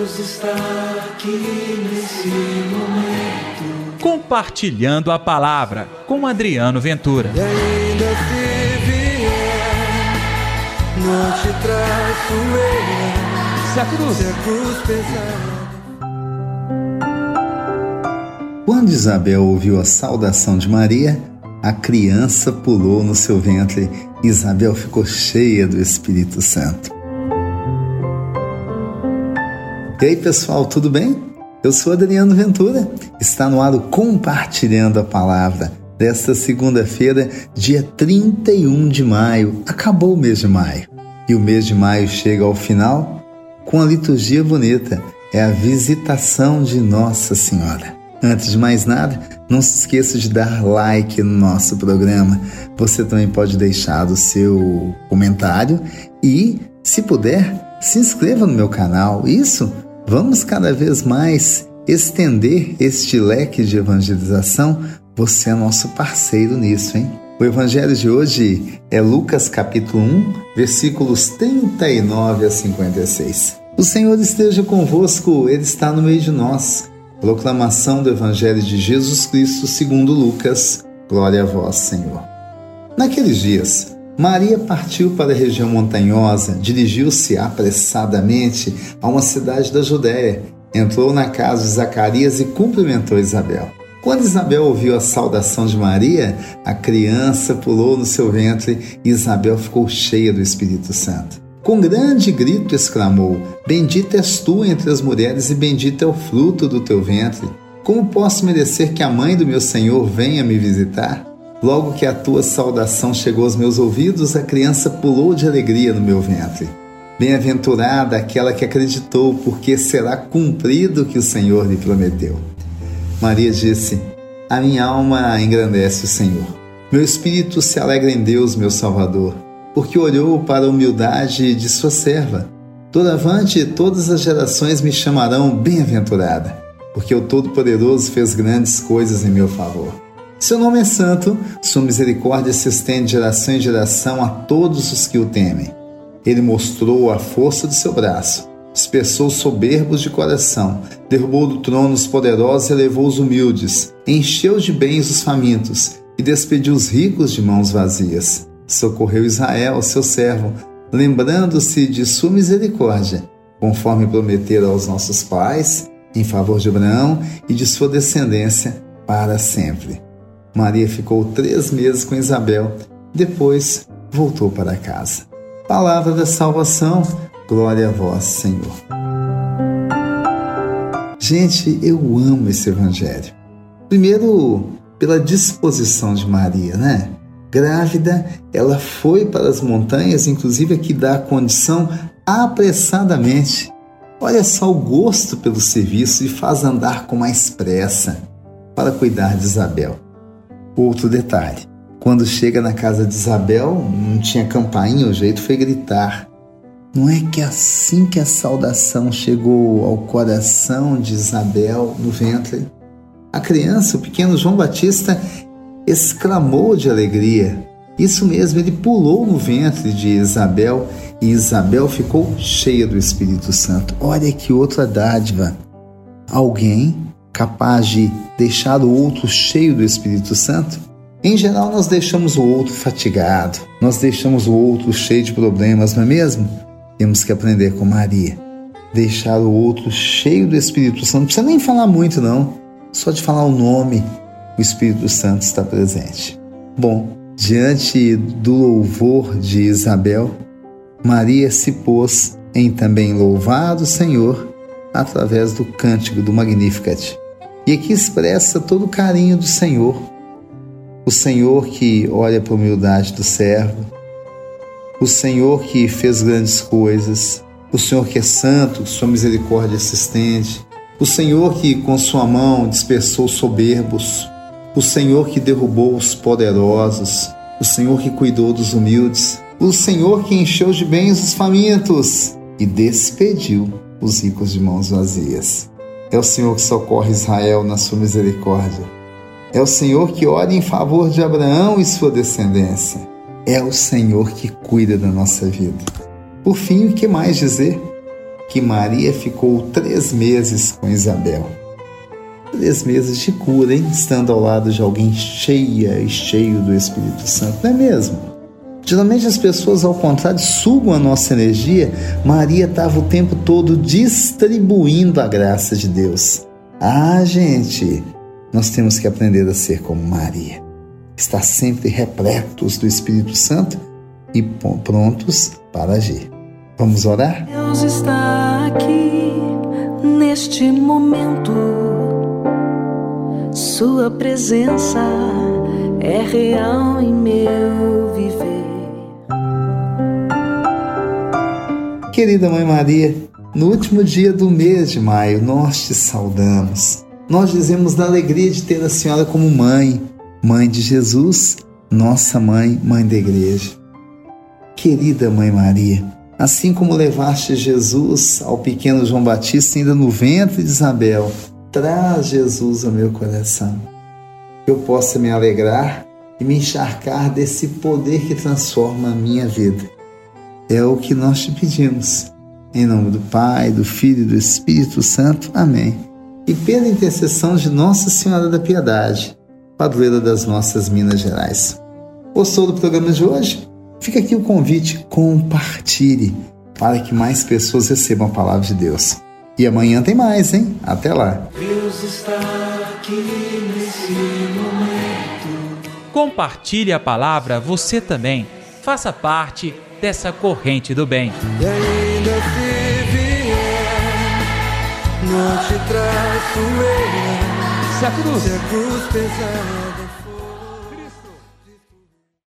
Deus está aqui nesse momento. Compartilhando a palavra com Adriano Ventura. E ainda se vier, não te traço eu. Se a cruz, Se a cruz pesar. Quando Isabel ouviu a saudação de Maria, a criança pulou no seu ventre e Isabel ficou cheia do Espírito Santo. E aí, pessoal, tudo bem? Eu sou Adriano Ventura. Está no ar o Compartilhando a Palavra desta segunda-feira, dia 31 de maio. Acabou o mês de maio. E o mês de maio chega ao final com a liturgia bonita. É a visitação de Nossa Senhora. Antes de mais nada, não se esqueça de dar like no nosso programa. Você também pode deixar o seu comentário e, se puder, se inscreva no meu canal. Isso, vamos cada vez mais estender este leque de evangelização. Você é nosso parceiro nisso, hein? O evangelho de hoje é Lucas capítulo 1, versículos 39 a 56. O Senhor esteja convosco, ele está no meio de nós. Proclamação do Evangelho de Jesus Cristo segundo Lucas. Glória a vós, Senhor. Naqueles dias, Maria partiu para a região montanhosa, dirigiu-se apressadamente a uma cidade da Judéia, entrou na casa de Zacarias e cumprimentou Isabel. Quando Isabel ouviu a saudação de Maria, a criança pulou no seu ventre e Isabel ficou cheia do Espírito Santo. Com grande grito exclamou: Bendita és tu entre as mulheres, e bendito é o fruto do teu ventre. Como posso merecer que a mãe do meu Senhor venha me visitar? Logo que a tua saudação chegou aos meus ouvidos, a criança pulou de alegria no meu ventre. Bem-aventurada aquela que acreditou, porque será cumprido o que o Senhor lhe prometeu. Maria disse: A minha alma engrandece o Senhor. Meu espírito se alegra em Deus, meu Salvador porque olhou para a humildade de sua serva. Doravante, todas as gerações me chamarão bem-aventurada, porque o Todo-Poderoso fez grandes coisas em meu favor. Seu nome é santo, sua misericórdia se estende de geração em geração a todos os que o temem. Ele mostrou a força do seu braço, dispersou os soberbos de coração, derrubou do trono os poderosos e elevou os humildes, encheu de bens os famintos e despediu os ricos de mãos vazias socorreu Israel, seu servo, lembrando-se de sua misericórdia, conforme prometera aos nossos pais, em favor de Abraão e de sua descendência para sempre. Maria ficou três meses com Isabel, depois voltou para casa. Palavra da salvação, glória a vós, Senhor. Gente, eu amo esse evangelho. Primeiro, pela disposição de Maria, né? grávida, ela foi para as montanhas, inclusive aqui dá a condição apressadamente. Olha só o gosto pelo serviço e faz andar com mais pressa para cuidar de Isabel. Outro detalhe: quando chega na casa de Isabel, não tinha campainha, o jeito foi gritar. Não é que assim que a saudação chegou ao coração de Isabel no ventre, a criança, o pequeno João Batista, exclamou de alegria. Isso mesmo, ele pulou no ventre de Isabel e Isabel ficou cheia do Espírito Santo. Olha que outra dádiva. Alguém capaz de deixar o outro cheio do Espírito Santo? Em geral, nós deixamos o outro fatigado, nós deixamos o outro cheio de problemas, não é mesmo? Temos que aprender com Maria. Deixar o outro cheio do Espírito Santo. Não precisa nem falar muito, não. Só de falar o nome, o Espírito Santo está presente. Bom, diante do louvor de Isabel, Maria se pôs em também louvar o Senhor através do cântico do Magnificat. E aqui expressa todo o carinho do Senhor. O Senhor que olha para a humildade do servo, o Senhor que fez grandes coisas, o Senhor que é santo, sua misericórdia se estende, o Senhor que com sua mão dispersou soberbos, o Senhor que derrubou os poderosos, o Senhor que cuidou dos humildes, o Senhor que encheu de bens os famintos e despediu os ricos de mãos vazias. É o Senhor que socorre Israel na sua misericórdia. É o Senhor que ora em favor de Abraão e sua descendência. É o Senhor que cuida da nossa vida. Por fim, o que mais dizer? que Maria ficou três meses com Isabel. Três meses de cura, hein? Estando ao lado de alguém cheia e cheio do Espírito Santo, não é mesmo? Geralmente as pessoas, ao contrário, sugam a nossa energia. Maria estava o tempo todo distribuindo a graça de Deus. Ah, gente, nós temos que aprender a ser como Maria. Estar sempre repletos do Espírito Santo e prontos para agir. Vamos orar? Deus está aqui neste momento. Sua presença é real em meu viver. Querida Mãe Maria, no último dia do mês de maio, nós te saudamos. Nós dizemos da alegria de ter a Senhora como mãe, mãe de Jesus, nossa mãe, mãe da igreja. Querida Mãe Maria, assim como levaste Jesus ao pequeno João Batista ainda no ventre de Isabel, traz Jesus ao meu coração. Que eu possa me alegrar e me encharcar desse poder que transforma a minha vida. É o que nós te pedimos. Em nome do Pai, do Filho e do Espírito Santo. Amém. E pela intercessão de Nossa Senhora da Piedade, padroeira das nossas Minas Gerais. Gostou do programa de hoje? Fica aqui o convite, compartilhe para que mais pessoas recebam a palavra de Deus. E amanhã tem mais, hein? Até lá. Deus está aqui nesse momento. Compartilhe a palavra você também. Faça parte dessa corrente do bem. E ainda se vier, não te traço. Se a cruz Se a cruz pesar.